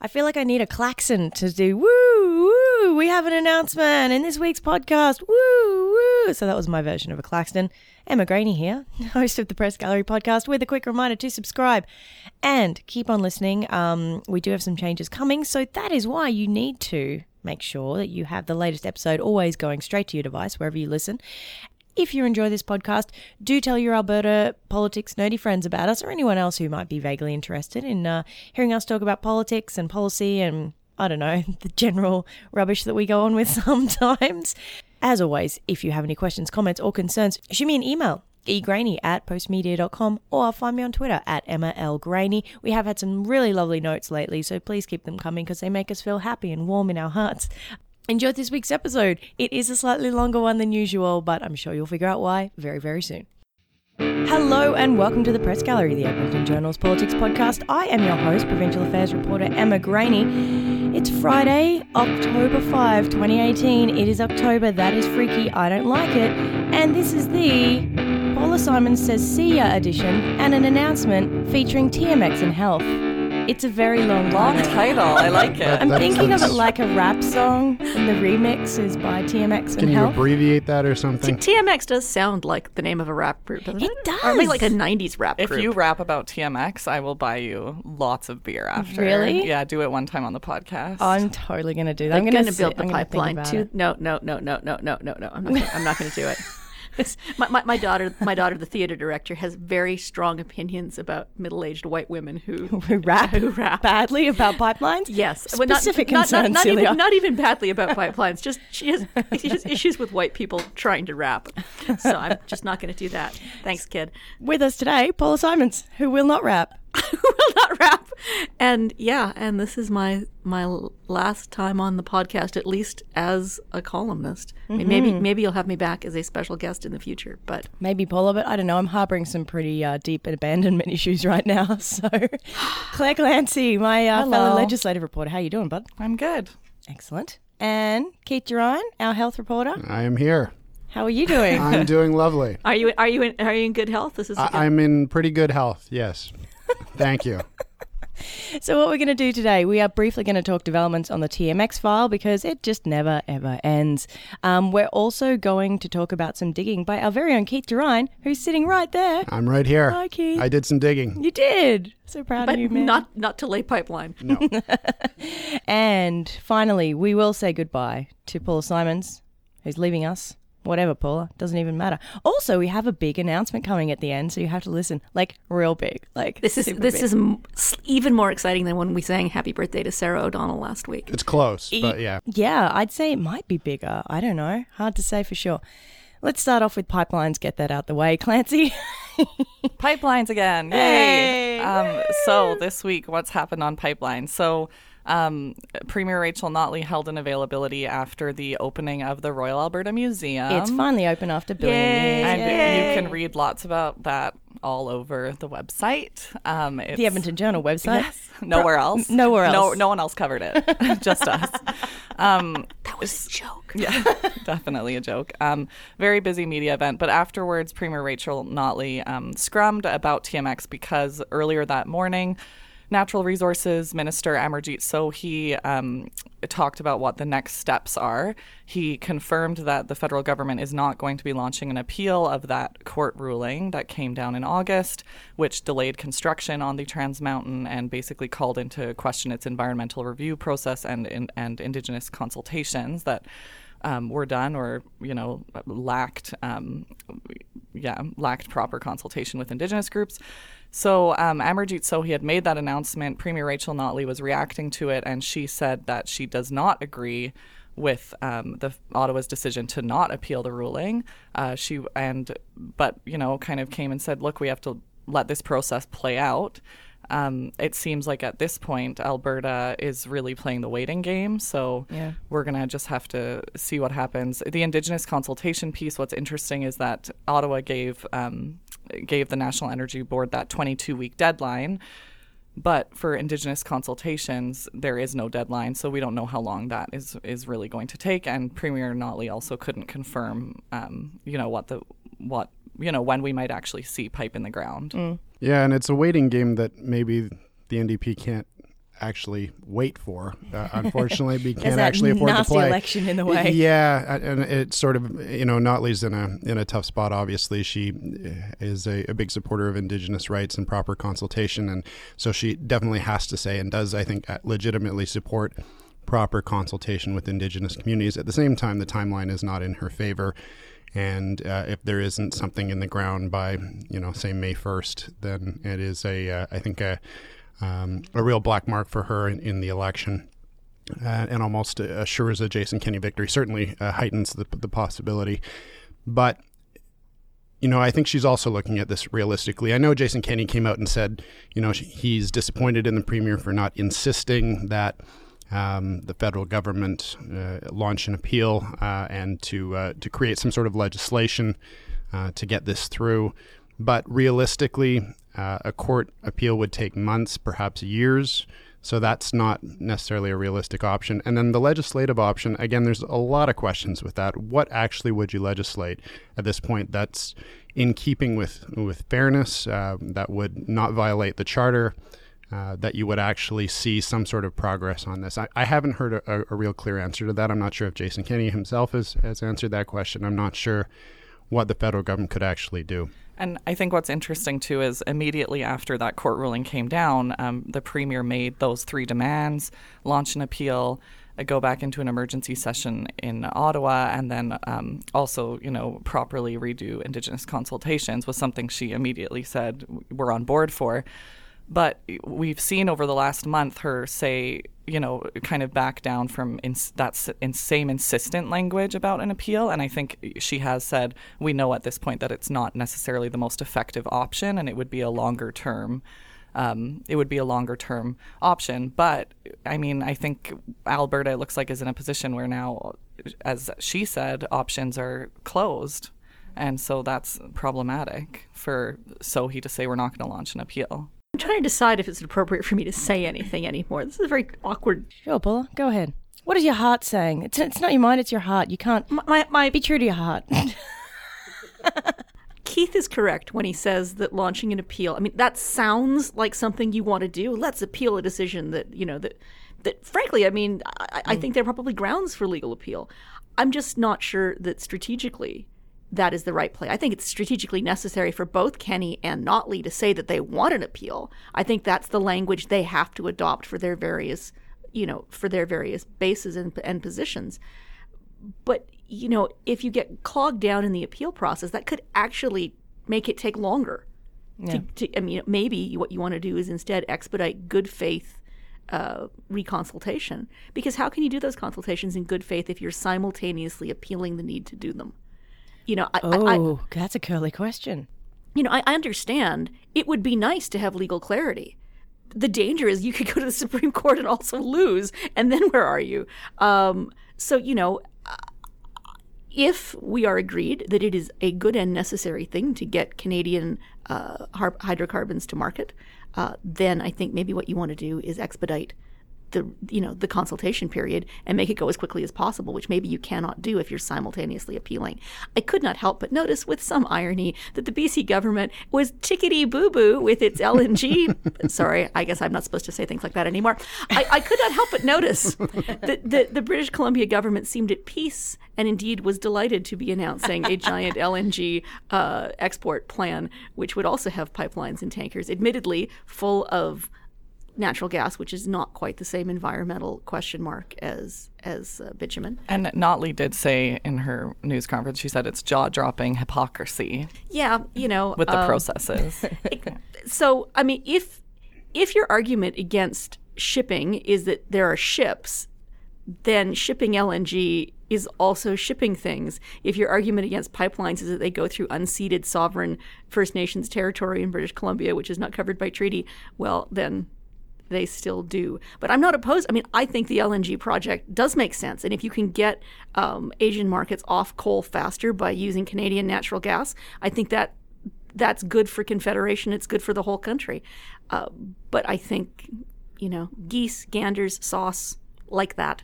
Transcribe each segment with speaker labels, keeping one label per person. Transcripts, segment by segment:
Speaker 1: I feel like I need a klaxon to do woo woo. We have an announcement in this week's podcast. Woo woo. So that was my version of a klaxon. Emma Graney here, host of the Press Gallery podcast, with a quick reminder to subscribe and keep on listening. Um, we do have some changes coming, so that is why you need to make sure that you have the latest episode always going straight to your device wherever you listen. If you enjoy this podcast, do tell your Alberta politics nerdy friends about us or anyone else who might be vaguely interested in uh, hearing us talk about politics and policy and, I don't know, the general rubbish that we go on with sometimes. As always, if you have any questions, comments, or concerns, shoot me an email egraney at postmedia.com or find me on Twitter at Emma L. Graney. We have had some really lovely notes lately, so please keep them coming because they make us feel happy and warm in our hearts. Enjoyed this week's episode. It is a slightly longer one than usual, but I'm sure you'll figure out why very, very soon. Hello and welcome to the Press Gallery, the Edmonton Journal's politics podcast. I am your host, provincial affairs reporter Emma Graney. It's Friday, October 5, 2018. It is October. That is freaky. I don't like it. And this is the Paula Simon Says See Ya edition and an announcement featuring TMX and Health. It's a very long
Speaker 2: Long
Speaker 1: title.
Speaker 2: title. I like it.
Speaker 1: I'm
Speaker 3: That
Speaker 1: thinking of it
Speaker 3: sounds-
Speaker 1: like a rap song, and the remix is by TMX and
Speaker 3: Can you
Speaker 1: Health.
Speaker 3: abbreviate that or something?
Speaker 4: TMX does sound like the name of a rap group, doesn't it?
Speaker 1: It
Speaker 4: Or maybe
Speaker 1: does.
Speaker 4: like a 90s rap group.
Speaker 2: If
Speaker 4: group.
Speaker 2: you rap about TMX, I will buy you lots of beer after.
Speaker 1: Really?
Speaker 2: Yeah, do it one time on the podcast.
Speaker 1: I'm totally going to do that.
Speaker 4: I'm
Speaker 1: I'm
Speaker 4: going
Speaker 1: going
Speaker 4: to build the
Speaker 1: I'm gonna think
Speaker 4: pipeline
Speaker 1: about
Speaker 4: too.
Speaker 1: it.
Speaker 4: No, no, no, no, no, no, no, no. I'm not. Gonna, I'm not going to do it. my, my, my daughter, my daughter, the theater director, has very strong opinions about middle-aged white women who
Speaker 1: Who rap,
Speaker 4: who rap.
Speaker 1: badly about pipelines?
Speaker 4: Yes,
Speaker 1: Specific
Speaker 4: not, not,
Speaker 1: concerns,
Speaker 4: not, not
Speaker 1: Celia.
Speaker 4: even not even badly about pipelines. Just she has, she has issues with white people trying to rap. So I'm just not going to do that. Thanks, kid.
Speaker 1: With us today, Paula Simons, who will not rap.
Speaker 4: Who will not rap. And yeah, and this is my my last time on the podcast, at least as a columnist. I mean, maybe maybe you'll have me back as a special guest in the future, but
Speaker 1: Maybe Paula, but I don't know. I'm harboring some pretty uh, deep abandonment issues right now. So, Claire Clancy, my uh, fellow legislative reporter, how are you doing, bud?
Speaker 2: I'm good.
Speaker 1: Excellent. And Keith Gerein, our health reporter,
Speaker 3: I am here.
Speaker 1: how are you doing?
Speaker 3: I'm doing lovely.
Speaker 4: are you are you in, are you in good health? This is a good-
Speaker 3: I- I'm in pretty good health. Yes. Thank you.
Speaker 1: So, what we're going to do today, we are briefly going to talk developments on the TMX file because it just never, ever ends. Um, we're also going to talk about some digging by our very own Keith Gerein, who's sitting right there.
Speaker 3: I'm right here.
Speaker 1: Hi, Keith.
Speaker 3: I did some digging.
Speaker 1: You did. So proud
Speaker 4: but
Speaker 1: of you, man.
Speaker 4: not not to lay pipeline.
Speaker 3: No.
Speaker 1: And finally, we will say goodbye to Paula Simons, who's leaving us. Whatever, Paula, doesn't even matter. Also, we have a big announcement coming at the end, so you have to listen, like real big, like
Speaker 4: This is this
Speaker 1: big.
Speaker 4: is m- s- even more exciting than when we sang "Happy Birthday" to Sarah O'Donnell last week.
Speaker 3: It's close, but yeah.
Speaker 1: Yeah, I'd say it might be bigger. I don't know. Hard to say for sure. Let's start off with pipelines. Get that out the way, Clancy.
Speaker 2: Pipelines again.
Speaker 1: Hey.
Speaker 2: Yay. Um, so this week, what's happened on pipelines? So um, Premier Rachel Notley held an availability after the opening of the Royal Alberta Museum.
Speaker 1: it's finally open after billion
Speaker 4: Yay.
Speaker 1: years.
Speaker 2: And
Speaker 1: Yay.
Speaker 2: you can read lots about that all over the website. Um, it's,
Speaker 1: the Edmonton Journal website.
Speaker 2: Yes. Nowhere else.
Speaker 1: nowhere
Speaker 2: No, no one else covered it. Just us. Um,
Speaker 4: That was a joke.
Speaker 2: yeah, definitely a joke. Um, very busy media event, but afterwards, Premier Rachel Notley um, scrummed about TMX because earlier that morning, Natural Resources Minister Amarjeet Sohi um, talked about what the next steps are. He confirmed that the federal government is not going to be launching an appeal of that court ruling that came down in August, which delayed construction on the Trans Mountain and basically called into question its environmental review process and and, and Indigenous consultations that um, were done or you know lacked um, yeah lacked proper consultation with indigenous groups so um, Amarjeet Sohi had made that announcement Premier Rachel Notley was reacting to it and she said that she does not agree with um, the Ottawa's decision to not appeal the ruling uh, she and but you know kind of came and said look we have to let this process play out um, it seems like at this point Alberta is really playing the waiting game. So
Speaker 1: Yeah.
Speaker 2: we're gonna just have to see what happens. The Indigenous consultation piece. What's interesting is that Ottawa gave um, gave the National Energy Board that 22 week deadline. But for Indigenous consultations, there is no deadline, so we don't know how long that is is really going to take. And Premier Notley also couldn't confirm, um, you know, what the what you know when we might actually see pipe in the ground.
Speaker 3: Yeah, and it's a waiting game that maybe the NDP can't actually wait for. Uh, unfortunately, we can't actually afford to play.
Speaker 1: election in the way.
Speaker 3: Yeah, and it's sort of you know Notley's in a in a tough spot. Obviously, she is a, a big supporter of Indigenous rights and proper consultation, and so she definitely has to say and does I think uh, legitimately support proper consultation with Indigenous communities. At the same time, the timeline is not in her favor. And uh, if there isn't something in the ground by, you know, say May 1st, then it is a, uh, I think, a, um, a real black mark for her in, in the election. Uh, and almost assures a Jason Kenney victory. Certainly uh, heightens the, the possibility. But, you know, I think she's also looking at this realistically. I know Jason Kenney came out and said, you know, he's disappointed in the premier for not insisting that um, the federal government uh, launch an appeal uh, and to uh, to create some sort of legislation uh, to get this through. But realistically, uh, a court appeal would take months, perhaps years. So that's not necessarily a realistic option. And then the legislative option, again, there's a lot of questions with that. What actually would you legislate at this point that's in keeping with with fairness, uh, that would not violate the charter? uh, that you would actually see some sort of progress on this. I, I haven't heard a, a, real clear answer to that. I'm not sure if Jason Kenney himself has, has answered that question. I'm not sure what the federal government could actually do.
Speaker 2: And I think what's interesting too is immediately after that court ruling came down, um, the premier made those three demands, launch an appeal, uh, go back into an emergency session in Ottawa, and then um, also, you know, properly redo Indigenous consultations was something she immediately said we're on board for. But we've seen over the last month her say, you know, kind of back down from ins- that same insistent language about an appeal. And I think she has said, we know at this point that it's not necessarily the most effective option and it would be a longer term. Um, it would be a longer term option. But I mean, I think Alberta looks like is in a position where now, as she said, options are closed. And so that's problematic for Sohi to say we're not going to launch an appeal.
Speaker 4: I'm trying to decide if it's appropriate for me to say anything anymore. This is a very awkward.
Speaker 1: Sure, Paula, go ahead. What is your heart saying? It's, it's not your mind, it's your heart. You can't.
Speaker 4: My, my, my
Speaker 1: be true to your heart.
Speaker 4: Keith is correct when he says that launching an appeal. I mean, that sounds like something you want to do. Let's appeal a decision that you know that that. Frankly, I mean, I, I hmm. think there are probably grounds for legal appeal. I'm just not sure that strategically that is the right play. I think it's strategically necessary for both Kenney and Notley to say that they want an appeal. I think that's the language they have to adopt for their various, you know, for their various bases and, and positions. But you know, if you get clogged down in the appeal process, that could actually make it take longer. Yeah. To, to, I mean, maybe what you want to do is instead expedite good faith uh, reconsultation. Because how can you do those consultations in good faith if you're simultaneously appealing the need to do them? You know, I,
Speaker 1: oh, I, that's a curly question.
Speaker 4: You know, I, I understand it would be nice to have legal clarity. The danger is you could go to the Supreme Court and also lose, and then where are you? Um, so, you know, if we are agreed that it is a good and necessary thing to get Canadian uh, hydrocarbons to market, uh, then I think maybe what you want to do is expedite the you know the consultation period and make it go as quickly as possible, which maybe you cannot do if you're simultaneously appealing. I could not help but notice with some irony that the BC government was tickety boo boo with its LNG. Sorry, I guess I'm not supposed to say things like that anymore. I, I could not help but notice that the, the British Columbia government seemed at peace and indeed was delighted to be announcing a giant LNG uh, export plan, which would also have pipelines and tankers, admittedly full of natural gas, which is not quite the same environmental question mark as as uh, bitumen.
Speaker 2: And Notley did say in her news conference, she said it's jaw dropping hypocrisy.
Speaker 4: Yeah, you know,
Speaker 2: with the um, processes.
Speaker 4: so, I mean, if if your argument against shipping is that there are ships, then shipping LNG is also shipping things. If your argument against pipelines is that they go through unceded sovereign First Nations territory in British Columbia, which is not covered by treaty, well, then they still do. But I'm not opposed. I mean, I think the LNG project does make sense. And if you can get um, Asian markets off coal faster by using Canadian natural gas, I think that that's good for Confederation. It's good for the whole country. Uh, but I think, you know, geese, ganders, sauce, like that.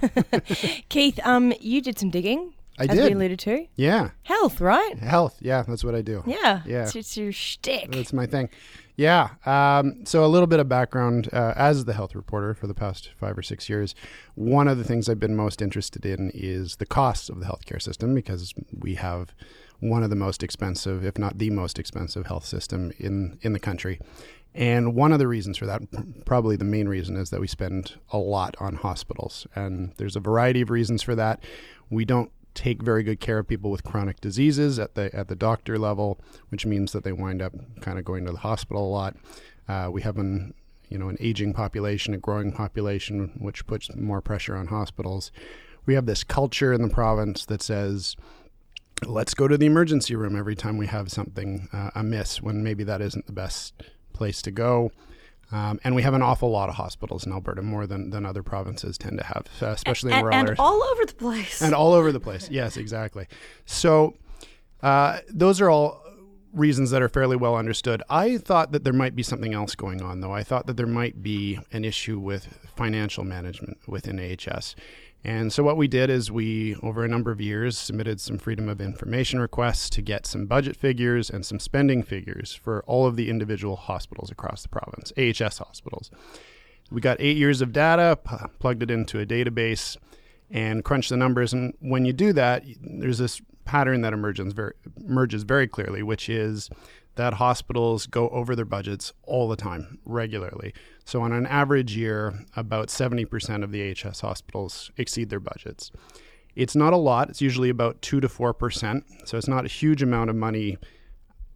Speaker 1: Keith, um, you did some digging.
Speaker 3: I
Speaker 1: as
Speaker 3: did.
Speaker 1: we alluded to.
Speaker 3: Yeah.
Speaker 1: Health, right?
Speaker 3: Health. Yeah, that's what I do.
Speaker 1: Yeah.
Speaker 3: Yeah.
Speaker 1: It's, it's your shtick.
Speaker 3: That's my thing. Yeah. Um, so a little bit of background uh, as the health reporter for the past five or six years. One of the things I've been most interested in is the costs of the healthcare system because we have one of the most expensive, if not the most expensive, health system in in the country. And one of the reasons for that, probably the main reason, is that we spend a lot on hospitals. And there's a variety of reasons for that. We don't take very good care of people with chronic diseases at the at the doctor level, which means that they wind up kind of going to the hospital a lot. Uh, we have an you know an aging population, a growing population, which puts more pressure on hospitals. We have this culture in the province that says, let's go to the emergency room every time we have something uh, amiss, when maybe that isn't the best place to go. Um, and we have an awful lot of hospitals in Alberta, more than, than other provinces tend to have, uh, especially
Speaker 4: and,
Speaker 3: in rural
Speaker 4: and
Speaker 3: areas.
Speaker 4: all over the place.
Speaker 3: And all over the place. Yes, exactly. So uh, those are all reasons that are fairly well understood. I thought that there might be something else going on, though. I thought that there might be an issue with financial management within AHS. And so what we did is we, over a number of years, submitted some Freedom of Information requests to get some budget figures and some spending figures for all of the individual hospitals across the province, AHS hospitals. We got eight years of data, p- plugged it into a database, and crunched the numbers. And when you do that, there's this pattern that emerges very, emerges very clearly, which is that hospitals go over their budgets all the time, regularly. So, on an average year, about 70% of the AHS hospitals exceed their budgets. It's not a lot, it's usually about 2 to 4%. So, it's not a huge amount of money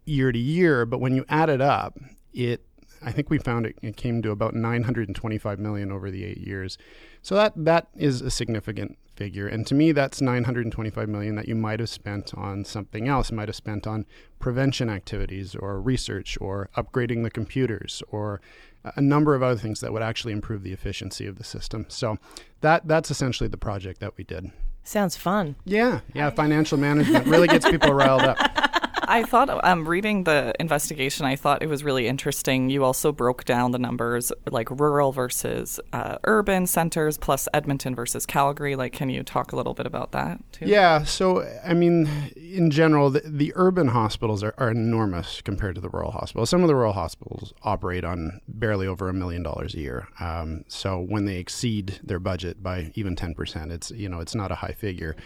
Speaker 3: year to year, but when you add it up, it I think we found it, it came to about 925 million over the 8 years. So that that is a significant figure. And to me that's 925 million that you might have spent on something else. You might have spent on prevention activities or research or upgrading the computers or a number of other things that would actually improve the efficiency of the system. So that that's essentially the project that we did.
Speaker 1: Sounds fun.
Speaker 3: Yeah, yeah, financial management really gets people riled up.
Speaker 2: I thought, um, reading the investigation, I thought it was really interesting. You also broke down the numbers, like rural versus uh, urban centers, plus Edmonton versus Calgary. Like, can you talk a little bit about that too?
Speaker 3: Yeah, so I mean, in general, the, the urban hospitals are, are enormous compared to the rural hospitals. Some of the rural hospitals operate on barely over a million dollars a year. Um, so when they exceed their budget by even ten percent, it's you know it's not a high figure.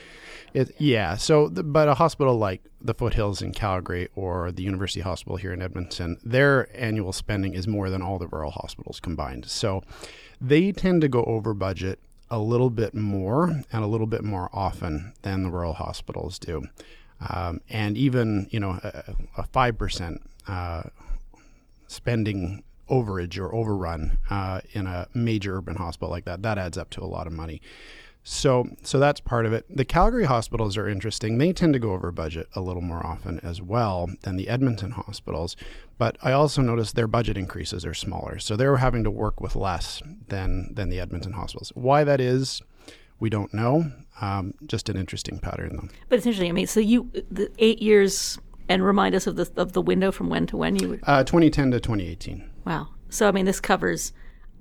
Speaker 3: It, yeah, so but a hospital like the Foothills in Calgary or the University Hospital here in Edmonton, their annual spending is more than all the rural hospitals combined. So they tend to go over budget a little bit more and a little bit more often than the rural hospitals do. Um, and even, you know, a, a 5% uh, spending overage or overrun uh, in a major urban hospital like that, that adds up to a lot of money. So, so that's part of it. The Calgary hospitals are interesting. They tend to go over budget a little more often as well than the Edmonton hospitals. But I also noticed their budget increases are smaller, so they're having to work with less than than the Edmonton hospitals. Why that is, we don't know. Um, just an interesting pattern, though.
Speaker 4: But it's interesting. I mean, so you the eight years, and remind us of the of the window from when to when you.
Speaker 3: Uh, 2010 to 2018.
Speaker 4: Wow. So I mean, this covers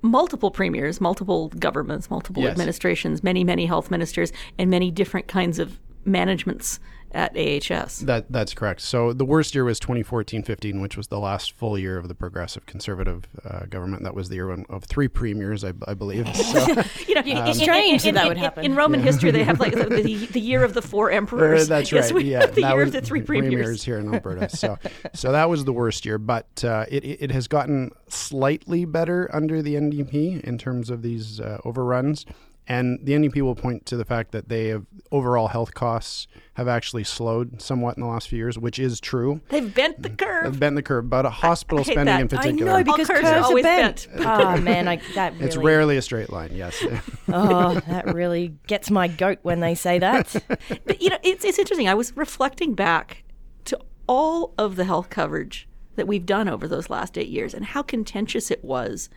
Speaker 4: multiple premiers, multiple governments, multiple
Speaker 3: Yes.
Speaker 4: administrations, many many health ministers, and many different kinds of managements at AHS.
Speaker 3: That that's correct. So the worst year was 2014-15, which was the last full year of the progressive conservative uh, government. That was the year when- of three premiers, I, I believe. So,
Speaker 4: You know, in- in-
Speaker 1: strange
Speaker 4: in,
Speaker 1: that would happen.
Speaker 4: In Roman history, they have like the, the, the year of the four emperors.
Speaker 3: Uh, that's
Speaker 4: Yes,
Speaker 3: right.
Speaker 4: we
Speaker 3: yeah,
Speaker 4: the
Speaker 3: that
Speaker 4: year
Speaker 3: was
Speaker 4: of the three premiers.
Speaker 3: here in Alberta. So, so that was the worst year, but uh, it it it has gotten slightly better under the NDP in terms of these uh, overruns. And the NDP will point to the fact that they have overall health costs have actually slowed somewhat in the last few years, which is true.
Speaker 4: They've bent the curve.
Speaker 3: They've bent the curve, but a hospital
Speaker 4: hate
Speaker 3: spending
Speaker 4: that.
Speaker 3: in
Speaker 4: I
Speaker 1: I
Speaker 3: particular,
Speaker 1: know because
Speaker 4: curves are
Speaker 1: curves are
Speaker 4: always
Speaker 1: bent. Oh man, I, that really,
Speaker 3: it's rarely a straight line. Yes.
Speaker 1: oh, that really gets my goat when they say that.
Speaker 4: But you know, it's it's interesting. I was reflecting back to all of the health coverage that we've done over those last eight years, and how contentious it was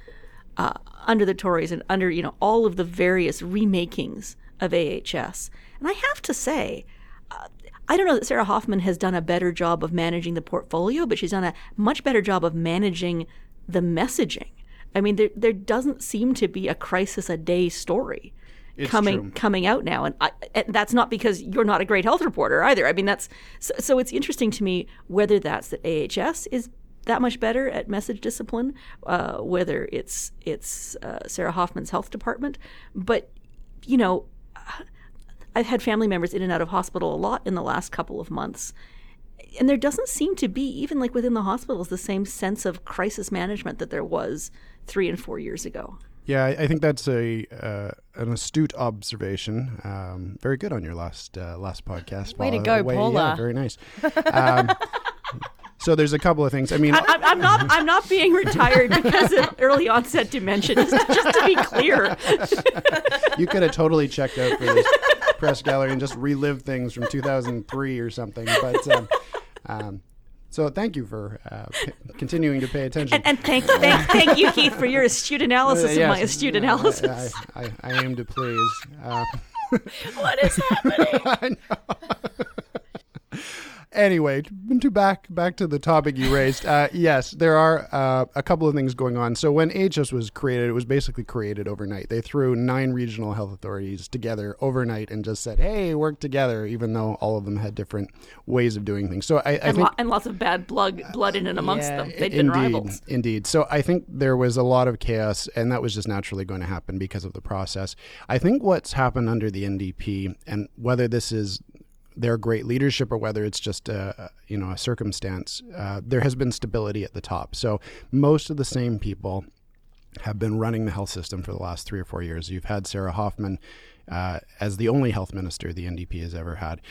Speaker 4: uh, under the Tories and under you know all of the various remakings of AHS. And I have to say. Uh, I don't know that Sarah Hoffman has done a better job of managing the portfolio, but she's done a much better job of managing the messaging. I mean, there there doesn't seem to be a crisis a day story
Speaker 3: It's
Speaker 4: coming
Speaker 3: true.
Speaker 4: coming out now, and, I, and that's not because you're not a great health reporter either. I mean, that's so, so it's interesting to me whether that's that AHS is that much better at message discipline, uh, whether it's it's uh, Sarah Hoffman's health department, but you know, I've had family members in and out of hospital a lot in the last couple of months. And there doesn't seem to be, even like within the hospitals, the same sense of crisis management that there was three and four years ago.
Speaker 3: Yeah, I, I think that's a uh, an astute observation. Um, very good on your last uh, last podcast.
Speaker 1: Way to
Speaker 3: Paula.
Speaker 1: go,
Speaker 3: Yeah,
Speaker 1: Paula.
Speaker 3: very nice. Um, so there's a couple of things. I mean,
Speaker 4: I, I'm- I'm not. I'm not being retired because of early onset dementia. Just, just to be clear,
Speaker 3: you could have totally checked out for this press gallery and just relived things from 2003 or something. But um, um, so thank you for uh, p- continuing to pay attention.
Speaker 4: and, and thank, thank thank you, Keith, for your astute analysis
Speaker 3: Uh,
Speaker 4: of my
Speaker 3: yes,
Speaker 4: astute
Speaker 3: I-
Speaker 4: analysis.
Speaker 3: I, I, I aim to please. Uh,
Speaker 1: What is happening?
Speaker 3: Anyway, to- back back to the topic you raised. Uh, yes, there are uh, a couple of things going on. So when AHS was created, it was basically created overnight. They threw nine regional health authorities together overnight and just said, "Hey, work together," even though all of them had different ways of doing things. So I, I
Speaker 4: and,
Speaker 3: think
Speaker 4: lo- and lots of bad blood blood in and amongst
Speaker 1: Yeah.
Speaker 4: them. They'd been
Speaker 3: indeed,
Speaker 4: rivals.
Speaker 3: Indeed. So I think there was a lot of chaos, and that was just naturally going to happen because of the process. I think what's happened under the NDP, and whether this is their great leadership or whether it's just a you know a circumstance, uh, there has been stability at the top. So most of the same people have been running the health system for the last three or four years. You've had Sarah Hoffman uh, as the only health minister the NDP has ever had.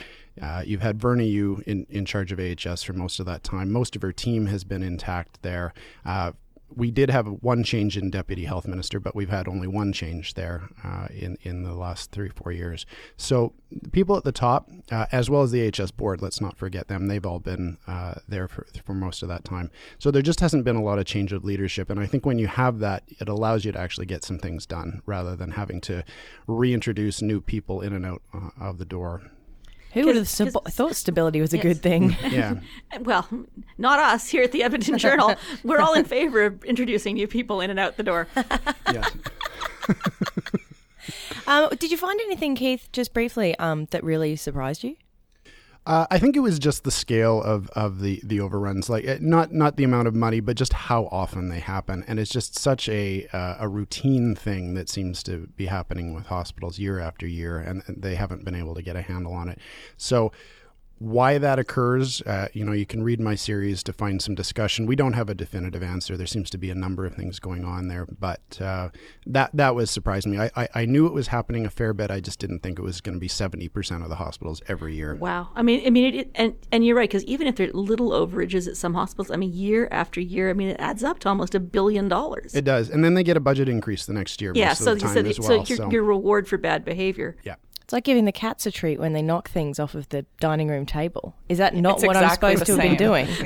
Speaker 3: Uh, you've had Verna Yiu in, in charge of AHS for most of that time. Most of her team has been intact there. Uh, we did have one change in deputy health minister, but we've had only one change there uh, in in the last three four years. So people at the top, uh, as well as the HS board, let's not forget them. They've all been uh, there for for most of that time. So there just hasn't been a lot of change of leadership, and I think when you have that, it allows you to actually get some things done rather than having to reintroduce new people in and out uh, of the door.
Speaker 1: Who would have sub-
Speaker 4: 'cause-
Speaker 1: thought stability was a
Speaker 4: Yes.
Speaker 1: good thing?
Speaker 3: Yeah.
Speaker 4: Well, not us here at the Edmonton Journal. We're all in favor of introducing new people in and out the door.
Speaker 3: yes.
Speaker 1: um, did you find anything, Keith, just briefly, um, that really surprised you?
Speaker 3: Uh, I think it was just the scale of, of the, the overruns, like uh, not not the amount of money, but just how often they happen, and it's just such a uh, a routine thing that seems to be happening with hospitals year after year, and they haven't been able to get a handle on it. So why that occurs, uh, you know, you can read my series to find some discussion. We don't have a definitive answer. There seems to be a number of things going on there, but uh, that that was surprising me. I, I, I knew it was happening a fair bit. I just didn't think it was going to be seventy percent of the hospitals every year.
Speaker 4: Wow. I mean, I mean, it, and and you're right because even if there are little overages at some hospitals, I mean, year after year, I mean, it adds up to almost a billion dollars.
Speaker 3: It does, and then they get a budget increase the next year.
Speaker 4: yeah. So said
Speaker 3: as
Speaker 4: so your,
Speaker 3: so
Speaker 4: your reward for bad behavior.
Speaker 3: yeah,
Speaker 1: It's like giving the cats a treat when they knock things off of the dining room table. Is that not
Speaker 2: It's
Speaker 1: what
Speaker 2: exactly
Speaker 1: I'm supposed to have been doing?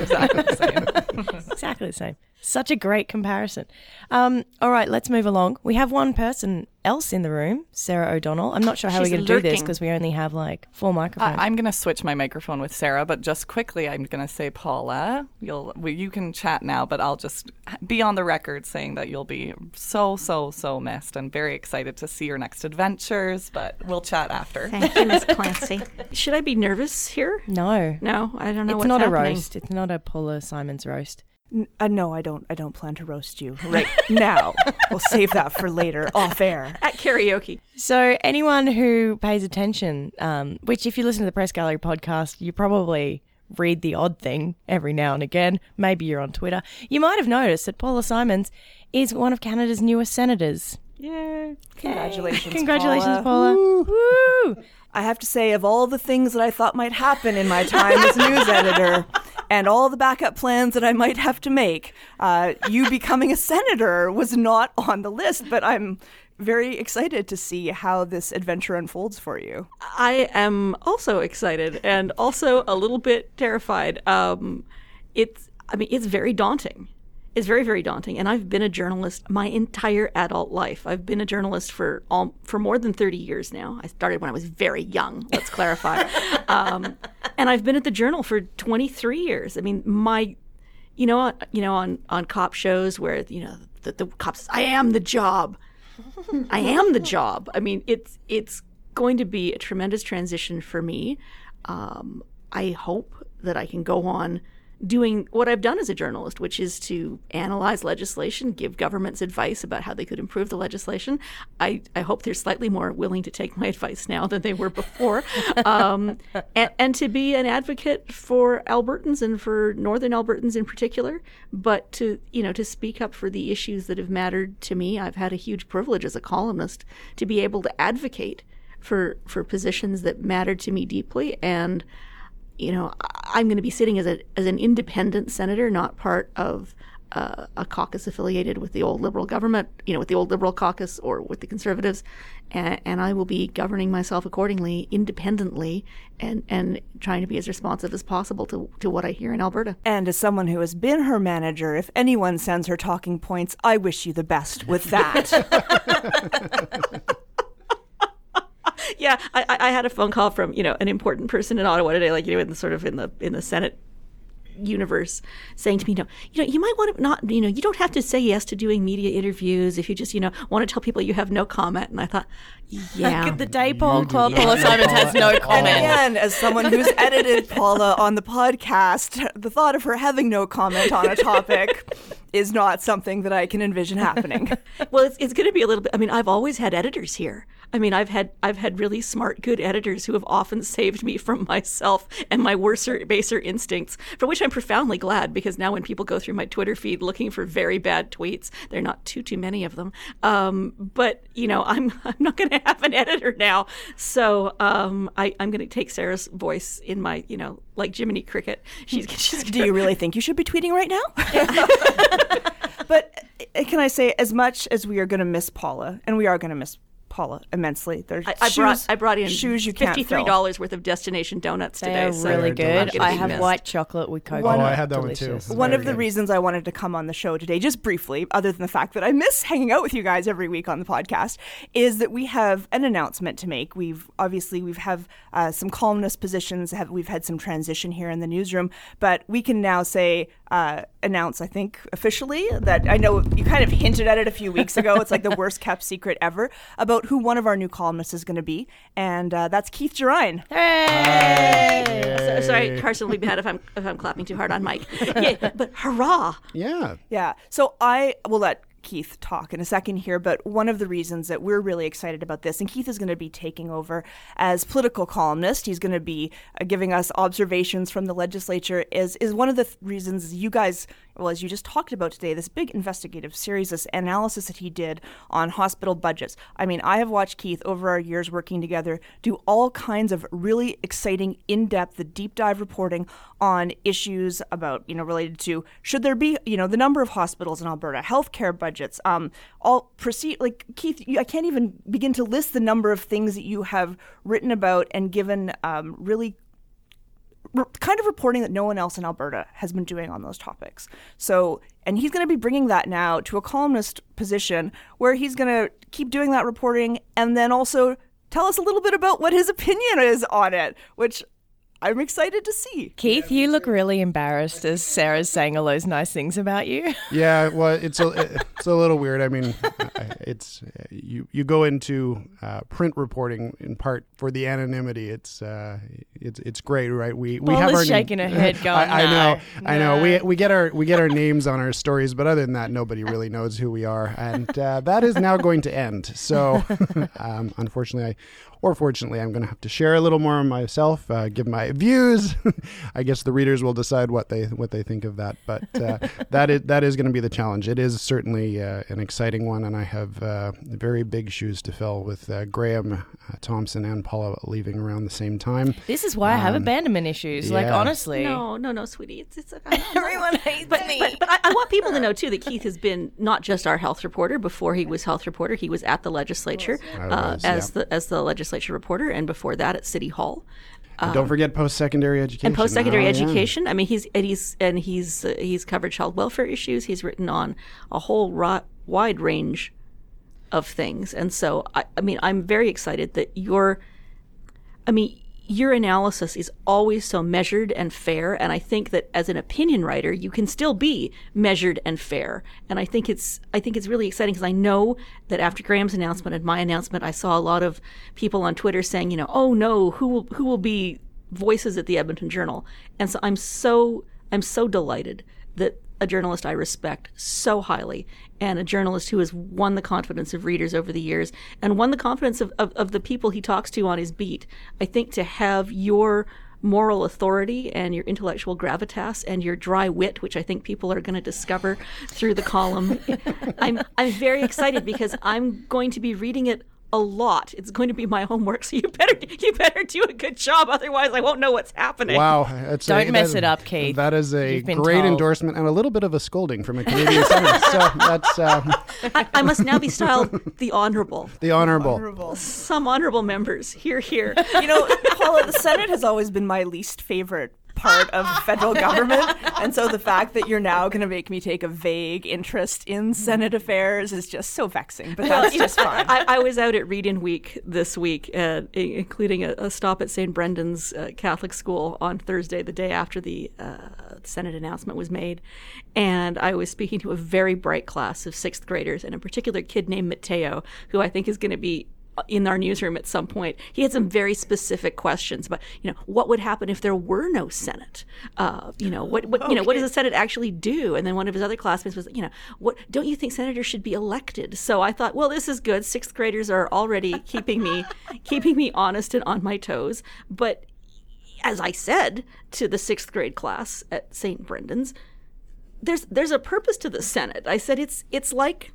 Speaker 2: exactly the same.
Speaker 1: exactly the same. Such a great comparison. Um, all right, let's move along. We have one person else in the room, Sarah O'Donnell. I'm not sure how
Speaker 4: She's
Speaker 1: we're going to do this because we only have like four microphones.
Speaker 2: I- I'm going to switch my microphone with Sarah, but just quickly, I'm going to say, Paula, you'll well, you can chat now, but I'll just be on the record saying that you'll be so so so missed and very excited to see your next adventures. But we'll chat after.
Speaker 4: Thank you, Miss Clancy. Should I be nervous here?
Speaker 1: no,
Speaker 4: No, I don't know
Speaker 1: it's
Speaker 4: what's
Speaker 1: not
Speaker 4: happening.
Speaker 1: a roast. It's not a Paula Simons roast.
Speaker 5: N- Uh, no, I don't. I don't plan to roast you right now. we'll save that for later, off air.
Speaker 4: At karaoke.
Speaker 1: So anyone who pays attention, um, which if you listen to the Press Gallery podcast, you probably read the odd thing every now and again. Maybe you're on Twitter. You might have noticed that Paula Simons is one of Canada's newest senators.
Speaker 5: Yay! Congratulations,
Speaker 1: Congratulations,
Speaker 5: Paula.
Speaker 1: Paula. Woo!
Speaker 5: I have to say, of all the things that I thought might happen in my time as news editor, and all the backup plans that I might have to make, uh, you becoming a senator was not on the list. But I'm very excited to see how this adventure unfolds for you.
Speaker 4: I am also excited and also a little bit terrified. Um, it's, I mean, it's very daunting. It's very, very daunting. And I've been a journalist my entire adult life. I've been a journalist for all, for more than 30 years now. I started when I was very young, let's clarify. um, and I've been at the Journal for 23 years. I mean, my, you know, you know, on, on cop shows where, you know, the, the cop says, I am the job. I am the job. I mean, it's it's going to be a tremendous transition for me. Um, I hope that I can go on doing what I've done as a journalist, which is to analyze legislation, give governments advice about how they could improve the legislation. I, I hope they're slightly more willing to take my advice now than they were before, um, and, and to be an advocate for Albertans and for Northern Albertans in particular, but to you know to speak up for the issues that have mattered to me. I've had a huge privilege as a columnist to be able to advocate for for positions that mattered to me deeply and you know, I'm going to be sitting as a as an independent senator, not part of uh, a caucus affiliated with the old Liberal government, you know, with the old Liberal caucus or with the Conservatives, and, and I will be governing myself accordingly, independently, and and trying to be as responsive as possible to to what I hear in Alberta.
Speaker 5: And as someone who has been her manager, if anyone sends her talking points, I wish you the best with that.
Speaker 4: yeah, I, I had a phone call from you know an important person in Ottawa today, like you know, in the sort of in the in the Senate universe saying to me, you know, you know, you might want to not, you know, you don't have to say yes to doing media interviews if you just, you know, want to tell people you have no comment. And I thought, yeah, Give
Speaker 1: the day Paul Paula Simons has no
Speaker 5: and
Speaker 1: comment.
Speaker 5: again, as someone who's edited Paula on the podcast, the thought of her having no comment on a topic is not something that I can envision happening.
Speaker 4: well, it's, it's going to be a little bit. I mean, I've always had editors here. I mean, I've had I've had really smart, good editors who have often saved me from myself and my worser, baser instincts, for which I'm profoundly glad. Because now, when people go through my Twitter feed looking for very bad tweets, there are not too too many of them. Um, but you know, I'm I'm not going to have an editor now, so um, I, I'm going to take Sarah's voice in my you know like Jiminy Cricket. She's, she's
Speaker 5: Do you really think you should be tweeting right now? but uh, can I say, as much as we are going to miss Paula, and we are going to miss Paula immensely. There's
Speaker 4: I, I
Speaker 5: shoes,
Speaker 4: brought I brought in
Speaker 5: shoes you can't
Speaker 4: fifty three dollars worth of destination donuts
Speaker 1: They
Speaker 4: today.
Speaker 1: are
Speaker 4: so
Speaker 1: really good.
Speaker 3: delicious.
Speaker 1: I have
Speaker 4: missed.
Speaker 1: white chocolate with cocoa.
Speaker 3: Oh, I had that one too.
Speaker 1: Delicious.
Speaker 5: One
Speaker 3: Very
Speaker 5: of the
Speaker 3: good.
Speaker 5: reasons I wanted to come on the show today, just briefly, other than the fact that I miss hanging out with you guys every week on the podcast, is that we have an announcement to make. We've obviously we've have uh, some columnist positions. Have we've had some transition here in the newsroom, but we can now say uh, announce. I think officially that I know you kind of hinted at it a few weeks ago. It's like the worst kept secret ever about who one of our new columnists is going to be, and uh, that's Keith Gerein.
Speaker 4: So- sorry, Carson will be mad if I'm if I'm clapping too hard on mic. Yeah, but hurrah!
Speaker 3: Yeah.
Speaker 5: Yeah. So I will let Keith talk in a second here, but one of the reasons that we're really excited about this, and Keith is going to be taking over as political columnist. He's going to be uh, giving us observations from the legislature. Is is one of the th- reasons you guys, well, as you just talked about today, this big investigative series, this analysis that he did on hospital budgets. I mean, I have watched Keith over our years working together do all kinds of really exciting, in-depth, the deep dive reporting on issues about you know related to should there be you know the number of hospitals in Alberta, healthcare budgets, um, all proceed like Keith. You, I can't even begin to list the number of things that you have written about and given um, really re- kind of reporting that no one else in Alberta has been doing on those topics. So, and he's going to be bringing that now to a columnist position where he's going to keep doing that reporting and then also tell us a little bit about what his opinion is on it, which I'm excited to see.
Speaker 1: Keith, you look really embarrassed as Sarah's saying all those nice things about you.
Speaker 3: Yeah, well, it's a it's a little weird. I mean, it's you you go into uh, print reporting in part for the anonymity. It's uh, it's it's great, right? We we have
Speaker 1: Paula's
Speaker 3: our
Speaker 1: shaking her head, going,
Speaker 3: I, I know,
Speaker 1: "No,
Speaker 3: I know. We we get our we get our names on our stories, but other than that, nobody really knows who we are, and uh, that is now going to end. So, um, unfortunately, I. Or fortunately, I'm going to have to share a little more of myself, uh, give my views. I guess the readers will decide what they what they think of that. But uh, that is that is going to be the challenge. It is certainly uh, an exciting one, and I have uh, very big shoes to fill with uh, Graham uh, Thompson and Paula leaving around the same time.
Speaker 1: This is why I have abandonment issues. Like, honestly.
Speaker 4: No, no, no, sweetie. It's it's. I,
Speaker 1: Everyone hates
Speaker 4: but,
Speaker 1: me.
Speaker 4: but, but I, I want people to know too that Keith has been not just our health reporter. Before he was health reporter, he was at the legislature uh,
Speaker 3: was,
Speaker 4: as
Speaker 3: yeah.
Speaker 4: the as the legislature reporter, and before that at City Hall
Speaker 3: And don't forget post-secondary education.
Speaker 4: and post secondary
Speaker 3: Oh, yeah.
Speaker 4: education. I mean, he's and he's and he's uh, he's covered child welfare issues. He's written on a whole ro- wide range of things, and so I, I mean, I'm very excited that you're. I mean, your analysis is always so measured and fair, and I think that as an opinion writer, you can still be measured and fair, and I think it's I think it's really exciting because I know that after Graham's announcement and my announcement, I saw a lot of people on Twitter saying, you know, oh no, who will who will be voices at the Edmonton Journal. And so I'm so I'm so delighted that a journalist I respect so highly and a journalist who has won the confidence of readers over the years and won the confidence of, of, of the people he talks to on his beat. I think to have your moral authority and your intellectual gravitas and your dry wit, which I think people are going to discover through the column. I'm I'm very excited because I'm going to be reading it a lot. It's going to be my homework, so you better you better do a good job. Otherwise, I won't know what's happening.
Speaker 3: Wow, that's
Speaker 1: Don't
Speaker 3: a,
Speaker 1: mess
Speaker 3: that-
Speaker 1: it up, Kate.
Speaker 3: That is a great
Speaker 1: told.
Speaker 3: endorsement and a little bit of a scolding from a Canadian senator. So that's uh,
Speaker 4: I, I must now be styled the honorable.
Speaker 3: the honourable.
Speaker 4: Some honorable members here, here.
Speaker 5: You know, Paula, the Senate has always been my least favorite part of federal government. And so the fact that you're now going to make me take a vague interest in Senate affairs is just so vexing. But that's just fine.
Speaker 4: I, I was out at Read-In Week this week, uh, including a, a stop at St. Brendan's uh, Catholic School on Thursday, the day after the uh, Senate announcement was made. And I was speaking to a very bright class of sixth graders, and a particular kid named Mateo, who I think is going to be in our newsroom at some point. He had some very specific questions about, you know, what would happen if there were no Senate? Uh, you know, what, what you know, what does the Senate actually do? And then one of his other classmates was, you know, what don't you think senators should be elected? So I thought, well, this is good. Sixth graders are already keeping me keeping me honest and on my toes. But as I said to the sixth grade class at St. Brendan's, there's there's a purpose to the Senate. I said it's it's like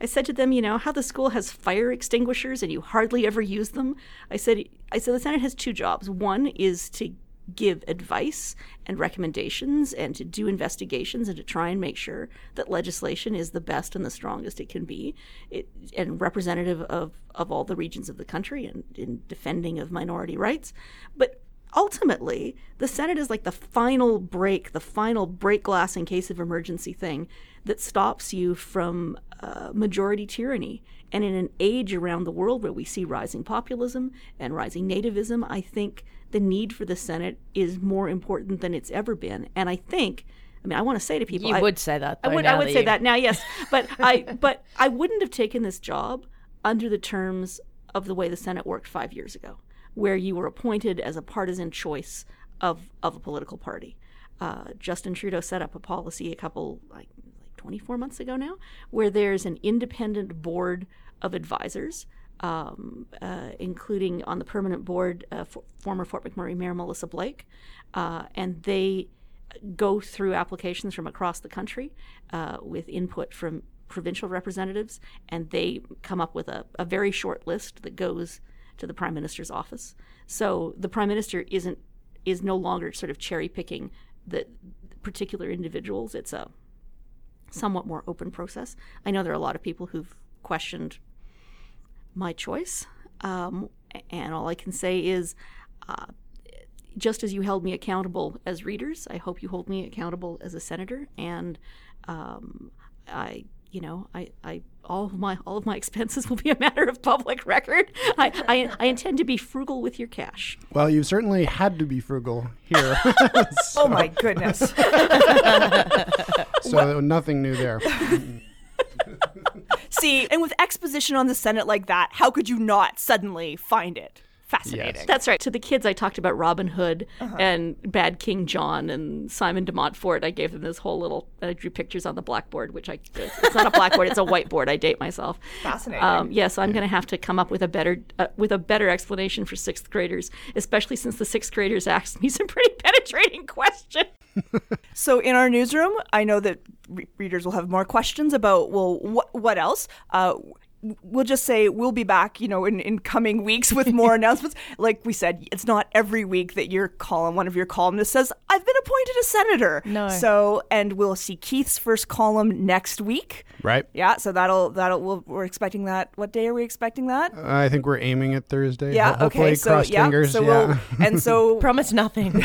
Speaker 4: I said to them, you know, how the school has fire extinguishers and you hardly ever use them. I said I said the Senate has two jobs. One is to give advice and recommendations and to do investigations and to try and make sure that legislation is the best and the strongest it can be it, and representative of, of all the regions of the country and in defending of minority rights. But ultimately, the Senate is like the final break, the final break glass in case of emergency thing that stops you from uh, majority tyranny. And in an age around the world where we see rising populism and rising nativism, I think the need for the Senate is more important than it's ever been. And I think, I mean, I want to say to people,
Speaker 1: You
Speaker 4: I,
Speaker 1: would say that.
Speaker 4: I would, I would say
Speaker 1: you-
Speaker 4: that now, yes, but I, but I wouldn't have taken this job under the terms of the way the Senate worked five years ago, where you were appointed as a partisan choice of of a political party. Uh, Justin Trudeau set up a policy a couple like 24 months ago now, where there's an independent board of advisors. Um, uh, including on the permanent board, uh, for, former Fort McMurray Mayor Melissa Blake, uh, and they go through applications from across the country uh, with input from provincial representatives, and they come up with a, a very short list that goes to the prime minister's office. So the prime minister isn't is no longer sort of cherry picking the particular individuals. It's a somewhat more open process. I know there are a lot of people who've questioned my choice, um, and all I can say is. Uh, just as you held me accountable as readers, I hope you hold me accountable as a senator. And um, I, you know, I, I, all of my all of my expenses will be a matter of public record. I, I, I intend to be frugal with your cash.
Speaker 3: Well, you've certainly had to be frugal here,
Speaker 5: oh my goodness.
Speaker 3: so nothing new there.
Speaker 5: See, and with exposition on the Senate like that, how could you not suddenly find it fascinating?
Speaker 4: That's right. To the kids, I talked about Robin Hood and Bad King John and Simon de Montfort. I gave them this whole little. I drew pictures on the blackboard, which I it's not a blackboard, it's a whiteboard. I date myself.
Speaker 5: Fascinating.
Speaker 4: Um, yes, I'm going to have to come up with a better uh, with a better explanation for sixth graders, especially since the sixth graders asked me some pretty penetrating questions.
Speaker 5: So in our newsroom, I know that re- readers will have more questions about well, what what else? Uh, we'll just say we'll be back, you know, in, in coming weeks with more announcements. Like we said, it's not every week that your column, one of your columnists says, "I've been appointed a senator."
Speaker 1: No.
Speaker 5: So, and we'll see Keith's first column next week.
Speaker 3: Right.
Speaker 5: Yeah. So that'll that'll we'll, we're expecting that. What day are we expecting that?
Speaker 3: I think we're aiming at Thursday.
Speaker 5: Yeah.
Speaker 3: Ho- Hopefully,
Speaker 5: okay. So
Speaker 3: cross
Speaker 5: yeah.
Speaker 3: fingers.
Speaker 5: so
Speaker 3: yeah.
Speaker 5: we'll and so
Speaker 1: Promise nothing.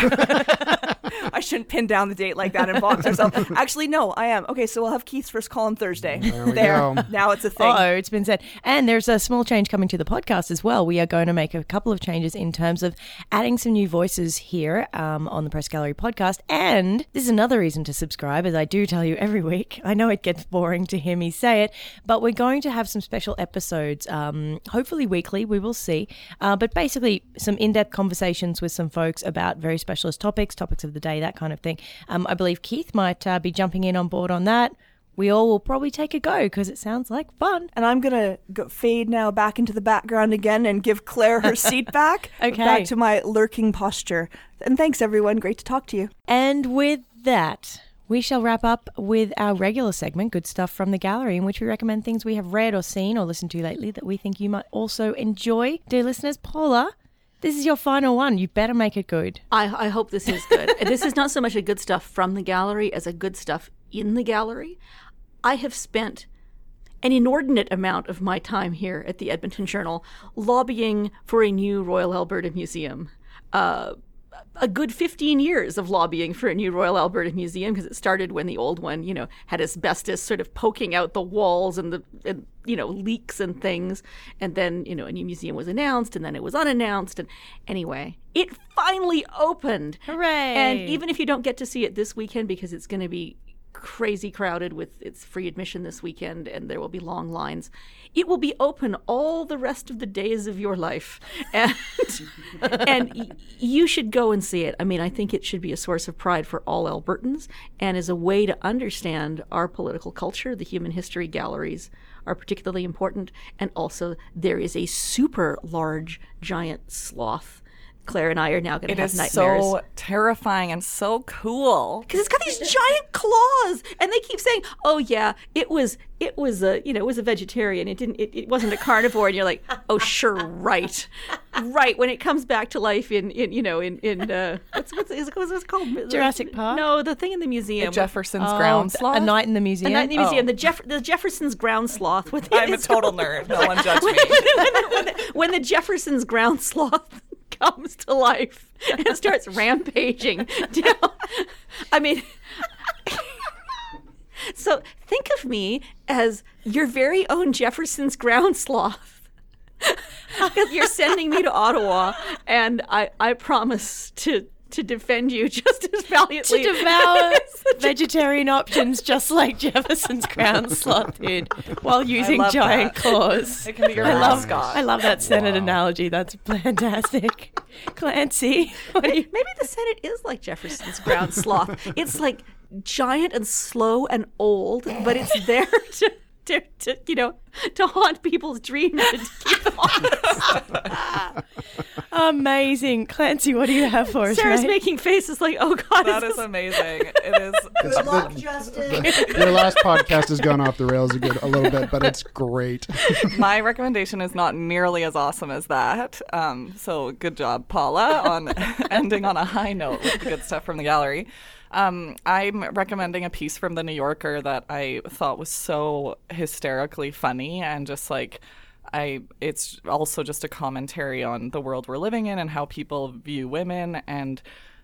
Speaker 5: I shouldn't pin down the date like that and box ourselves. Actually, no, I am. Okay, so we'll have Keith's first call on Thursday. There,
Speaker 3: we go.
Speaker 5: Now it's a thing.
Speaker 1: Oh, it's been said. And there's a small change coming to the podcast as well. We are going to make a couple of changes in terms of adding some new voices here um, on the Press Gallery podcast. And this is another reason to subscribe, as I do tell you every week. I know it gets boring to hear me say it, but we're going to have some special episodes, um, hopefully weekly. We will see. Uh, but basically, some in depth conversations with some folks about very specialist topics, topics of the day, that kind of thing. Um, I believe Keith might uh, be jumping in on board on that. We all will probably take a go because it sounds like fun.
Speaker 5: And I'm gonna go fade now back into the background again and give Claire her seat back.
Speaker 1: Okay.
Speaker 5: Back to my lurking posture. And thanks everyone. Great to talk to you.
Speaker 1: And with that, we shall wrap up with our regular segment, Good Stuff from the Gallery, in which we recommend things we have read or seen or listened to lately that we think you might also enjoy. Dear listeners, Paula, this is your final one. You better make it good.
Speaker 4: I, I hope this is good. this is not so much a good stuff from the gallery as a good stuff in the gallery. I have spent an inordinate amount of my time here at the Edmonton Journal lobbying for a new Royal Alberta Museum. Uh, a good 15 years of lobbying for a new Royal Alberta Museum because it started when the old one, you know, had asbestos sort of poking out the walls and the, and, you know, leaks and things. And then, you know, a new museum was announced and then it was unannounced. And anyway, it finally opened.
Speaker 1: Hooray!
Speaker 4: And even if you don't get to see it this weekend because it's going to be crazy crowded with its free admission this weekend and there will be long lines. It will be open all the rest of the days of your life. And and y- you should go and see it. I mean i think it should be a source of pride for all albertans and as a way to understand our political culture the human history galleries are particularly important and also there is a super large giant sloth claire and i are now going to have
Speaker 2: is
Speaker 4: nightmares
Speaker 2: so terrifying and so cool.
Speaker 4: because it's got these giant claws and they keep saying oh yeah it was it was a you know it was a vegetarian it didn't it, it wasn't a carnivore and you're like oh sure right right when it comes back to life in in you know in in uh what's what's, is it, what's it called
Speaker 1: Jurassic Park?
Speaker 4: no the thing in the museum The
Speaker 2: Jefferson's
Speaker 1: Oh,
Speaker 2: ground sloth.
Speaker 1: A night in the museum.
Speaker 4: a night in the museum
Speaker 2: Oh.
Speaker 4: the Jeff the Jefferson's ground sloth with
Speaker 2: I'm a total
Speaker 4: called-
Speaker 2: nerd. No one judge me.
Speaker 4: when, the, when the Jefferson's ground sloth comes to life and starts rampaging down. I mean, so think of me as your very own Jefferson's ground sloth. You're sending me to Ottawa, and I, I promise to to defend you just as valiantly.
Speaker 1: to devour vegetarian options just like Jefferson's ground sloth did while using giant
Speaker 2: that.
Speaker 1: claws.
Speaker 2: It can be your
Speaker 1: I love,
Speaker 2: mascot.
Speaker 1: I love that Senate analogy. That's fantastic. Clancy, what do you,
Speaker 4: Maybe the Senate is like Jefferson's ground sloth. It's like giant and slow and old, but it's there to, to, to you know, to haunt people's dreams and to keep them honest.
Speaker 1: amazing. Clancy, what do you have for us?
Speaker 4: Sarah's
Speaker 1: mate?
Speaker 4: making faces like, oh God,
Speaker 2: That
Speaker 4: is
Speaker 2: is amazing. It is.
Speaker 3: Good luck, Justin. Your last podcast has gone off the rails a good a little bit, but it's great.
Speaker 2: My recommendation is not nearly as awesome as that. Um, so good job, Paula, on ending on a high note with the good stuff from the gallery. Um, I'm recommending a piece from the New Yorker that I thought was so hysterically funny and just like I it's also just a commentary on the world we're living in and how people view women and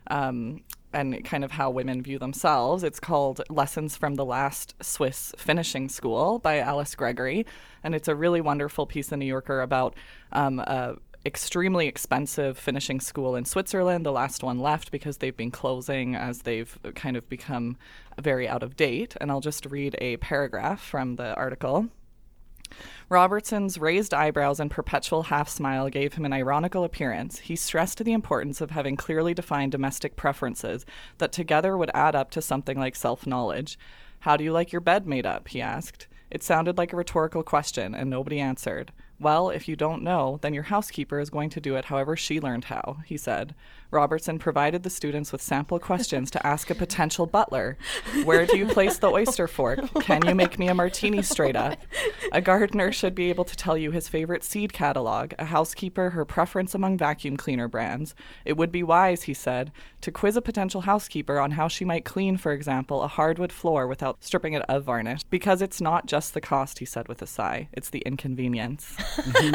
Speaker 2: um, and kind of how women view themselves. It's called Lessons from the Last Swiss Finishing School by Alice Gregory, and it's a really wonderful piece in New Yorker about um, a extremely expensive finishing school in Switzerland, the last one left because they've been closing as they've kind of become very out of date. And I'll just read a paragraph from the article. Robertson's raised eyebrows and perpetual half smile gave him an ironical appearance. He stressed the importance of having clearly defined domestic preferences that together would add up to something like self knowledge. How do you like your bed made up? he asked. It sounded like a rhetorical question, and nobody answered. Well, if you don't know, then your housekeeper is going to do it however she learned how, he said. Robertson provided the students with sample questions to ask a potential butler. Where do you place the oyster fork? Can you make me a martini straight up? A gardener should be able to tell you his favorite seed catalog, a housekeeper her preference among vacuum cleaner brands. It would be wise, he said, to quiz a potential housekeeper on how she might clean, for example, a hardwood floor without stripping it of varnish. Because it's not just the cost, he said with a sigh, it's the inconvenience.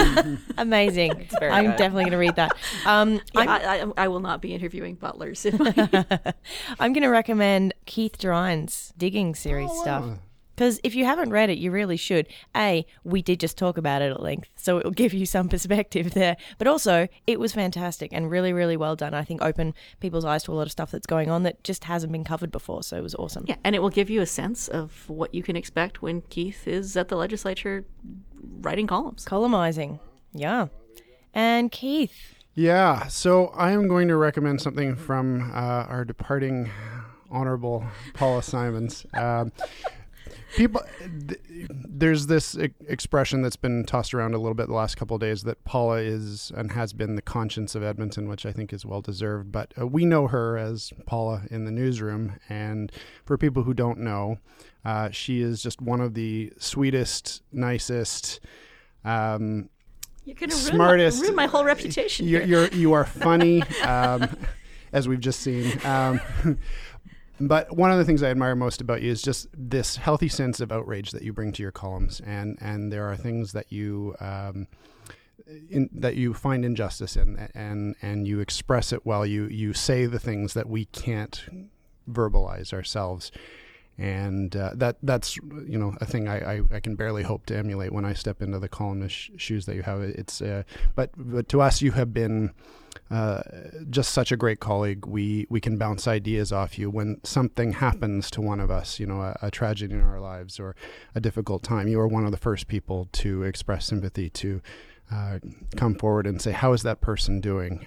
Speaker 1: Amazing. I'm
Speaker 2: good.
Speaker 1: definitely going to read that. Um,
Speaker 4: Yeah, I, I, I will not be interviewing butlers. In my,
Speaker 1: I'm going to recommend Keith Gerein's digging series
Speaker 3: Oh,
Speaker 1: stuff. Because if you haven't read it, you really should. A, we did just talk about it at length, so it will give you some perspective there. But also, it was fantastic and really, really well done. I think open people's eyes to a lot of stuff that's going on that just hasn't been covered before. So it was awesome.
Speaker 4: yeah, and it will give you a sense of what you can expect when Keith is at the legislature writing columns.
Speaker 1: Columnizing. Yeah. And Keith,
Speaker 3: Yeah, so I am going to recommend something from uh, our departing honorable Paula Simons. Um, people, th- there's this e- expression that's been tossed around a little bit the last couple of days that Paula is and has been the conscience of Edmonton, which I think is well deserved. But uh, we know her as Paula in the newsroom, and for people who don't know, uh, she is just one of the sweetest, nicest. Um,
Speaker 4: You're going to ruin,
Speaker 3: Smartest-
Speaker 4: my, ruin my whole reputation.
Speaker 3: you're, you're you are funny, um, as we've just seen. Um, but one of the things I admire most about you is just this healthy sense of outrage that you bring to your columns, and and there are things that you. Um, in, that you find injustice in, and and you express it well. You you say the things that we can't verbalize ourselves, and uh, that that's you know a thing I, I, I can barely hope to emulate when I step into the columnist sh- shoes that you have. It's uh, but but to us you have been uh, just such a great colleague. We we can bounce ideas off you when something happens to one of us. You know, a, a tragedy in our lives or a difficult time. You are one of the first people to express sympathy to. Uh, come forward and say, "How is that person doing?"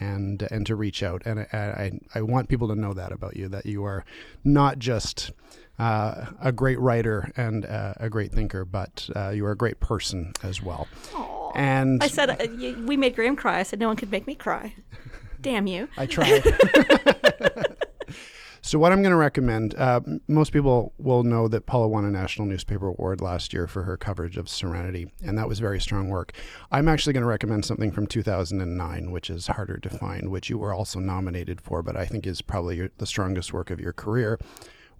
Speaker 3: And and to reach out. And I, I, I want people to know that about you that you are not just uh, a great writer and uh, a great thinker, but uh, you are a great person as well. Aww. And
Speaker 4: I said, uh, we made Graham cry. I said, no one could make me cry. Damn you.
Speaker 3: I tried. so what I'm going to recommend, uh, most people will know that Paula won a National Newspaper Award last year for her coverage of Serenity, and that was very strong work. I'm actually going to recommend something from 2009, which is harder to find, which you were also nominated for, but I think is probably your, the strongest work of your career,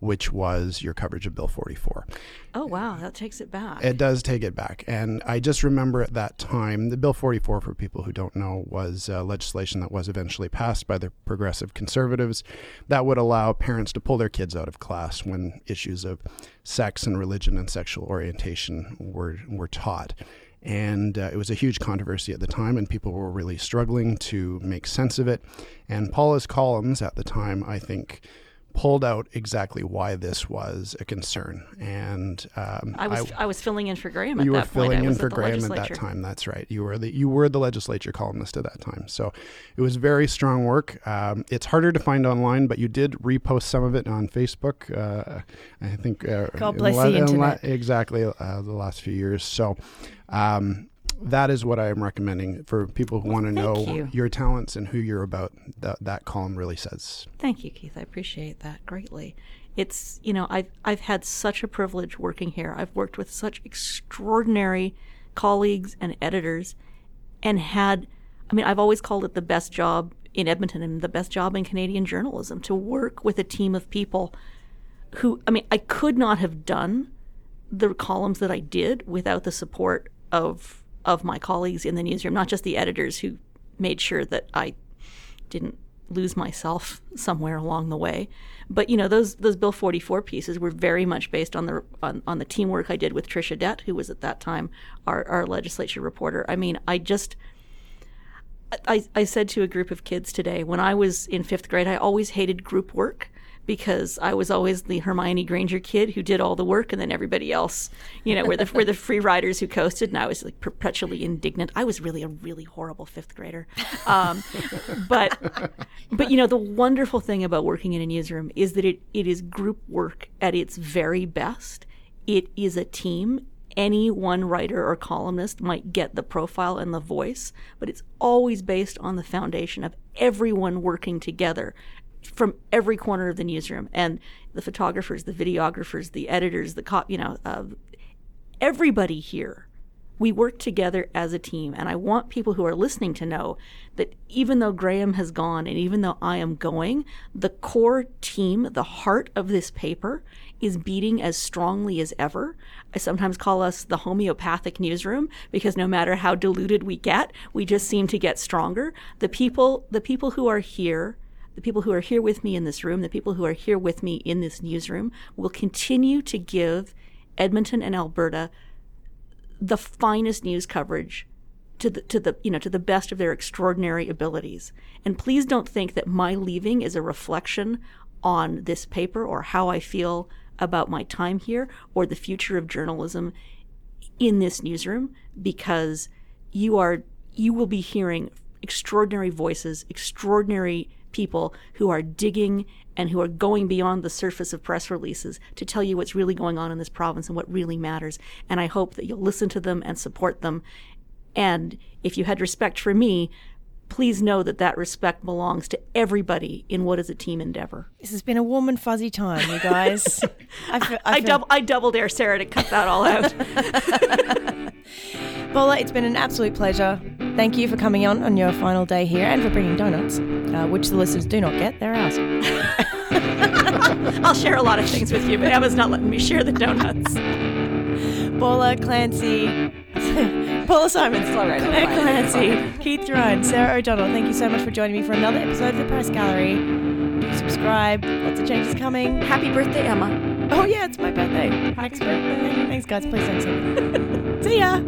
Speaker 3: which was your coverage of Bill 44.
Speaker 4: Oh, wow. That takes it back.
Speaker 3: It does take it back. And I just remember at that time, the Bill 44, for people who don't know, was uh, legislation that was eventually passed by the progressive conservatives that would allow parents to pull their kids out of class when issues of sex and religion and sexual orientation were, were taught. And uh, it was a huge controversy at the time, and people were really struggling to make sense of it. And Paula's columns at the time, I think, pulled out exactly why this was a concern. And um,
Speaker 4: I was I, was filling in for Graham at
Speaker 3: you were
Speaker 4: that point. I
Speaker 3: filling in for Graham at that time. That's right. You were the you were the legislature columnist at that time. So it was very strong work. Um, it's harder to find online, but you did repost some of it on Facebook. Uh, I think. Uh,
Speaker 1: God bless
Speaker 3: la- la- exactly. Uh, the last few years. So. Um, that is what I am recommending for people who want to know
Speaker 4: you.
Speaker 3: your talents and who you're about. That that column really says.
Speaker 4: Thank you, Keith. I appreciate that greatly. It's you know I've I've had such a privilege working here. I've worked with such extraordinary colleagues and editors, and had I mean I've always called it the best job in Edmonton and the best job in Canadian journalism to work with a team of people who I mean I could not have done the columns that I did without the support of of my colleagues in the newsroom, not just the editors who made sure that I didn't lose myself somewhere along the way. But you know, those those Bill 44 pieces were very much based on the on, on the teamwork I did with Trish Audette, who was at that time our, our legislature reporter. I mean, I just I, I said to a group of kids today, when I was in fifth grade, I always hated group work because I was always the Hermione Granger kid who did all the work, and then everybody else, you know, were the were the free riders who coasted, and I was like perpetually indignant. I was really a really horrible fifth grader, um, but but you know, the wonderful thing about working in a newsroom is that it, it is group work at its very best. It is a team any one writer or columnist might get the profile and the voice, but it's always based on the foundation of everyone working together from every corner of the newsroom and the photographers, the videographers, the editors, the cop, you know, uh, everybody here. We work together as a team, and I want people who are listening to know that even though Graham has gone and even though I am going, the core team, the heart of this paper, is beating as strongly as ever. I sometimes call us the homeopathic newsroom because no matter how diluted we get, we just seem to get stronger. The people, the people who are here the people who are here with me in this room, the people who are here with me in this newsroom, will continue to give Edmonton and Alberta the finest news coverage to the to the you know to the best of their extraordinary abilities. And please don't think that my leaving is a reflection on this paper or how I feel about my time here or the future of journalism in this newsroom because you are you will be hearing extraordinary voices, extraordinary people who are digging and who are going beyond the surface of press releases to tell you what's really going on in this province and what really matters. And I hope that you'll listen to them and support them. And if you had respect for me, please know that that respect belongs to everybody in what is a team endeavor.
Speaker 1: This has been a warm and fuzzy time, you guys. I, feel, I,
Speaker 4: I, dub- I double dare Sarah to cut that all out.
Speaker 1: Paula, it's been an absolute pleasure. Thank you for coming on on your final day here and for bringing donuts, uh, which the listeners do not get. They're ours.
Speaker 4: I'll share a lot of things with you, but Emma's not letting me share the donuts.
Speaker 1: Paula Clancy, Paula Simon,
Speaker 2: all right,
Speaker 1: Claire Clancy, Keith Gerein, Sarah O'Donnell. Thank you so much for joining me for another episode of the Press Gallery. Do subscribe. Lots of changes coming.
Speaker 4: Happy birthday, Emma.
Speaker 1: Oh yeah, it's my birthday. Next birthday. Thanks, guys. Please don't sing. See ya.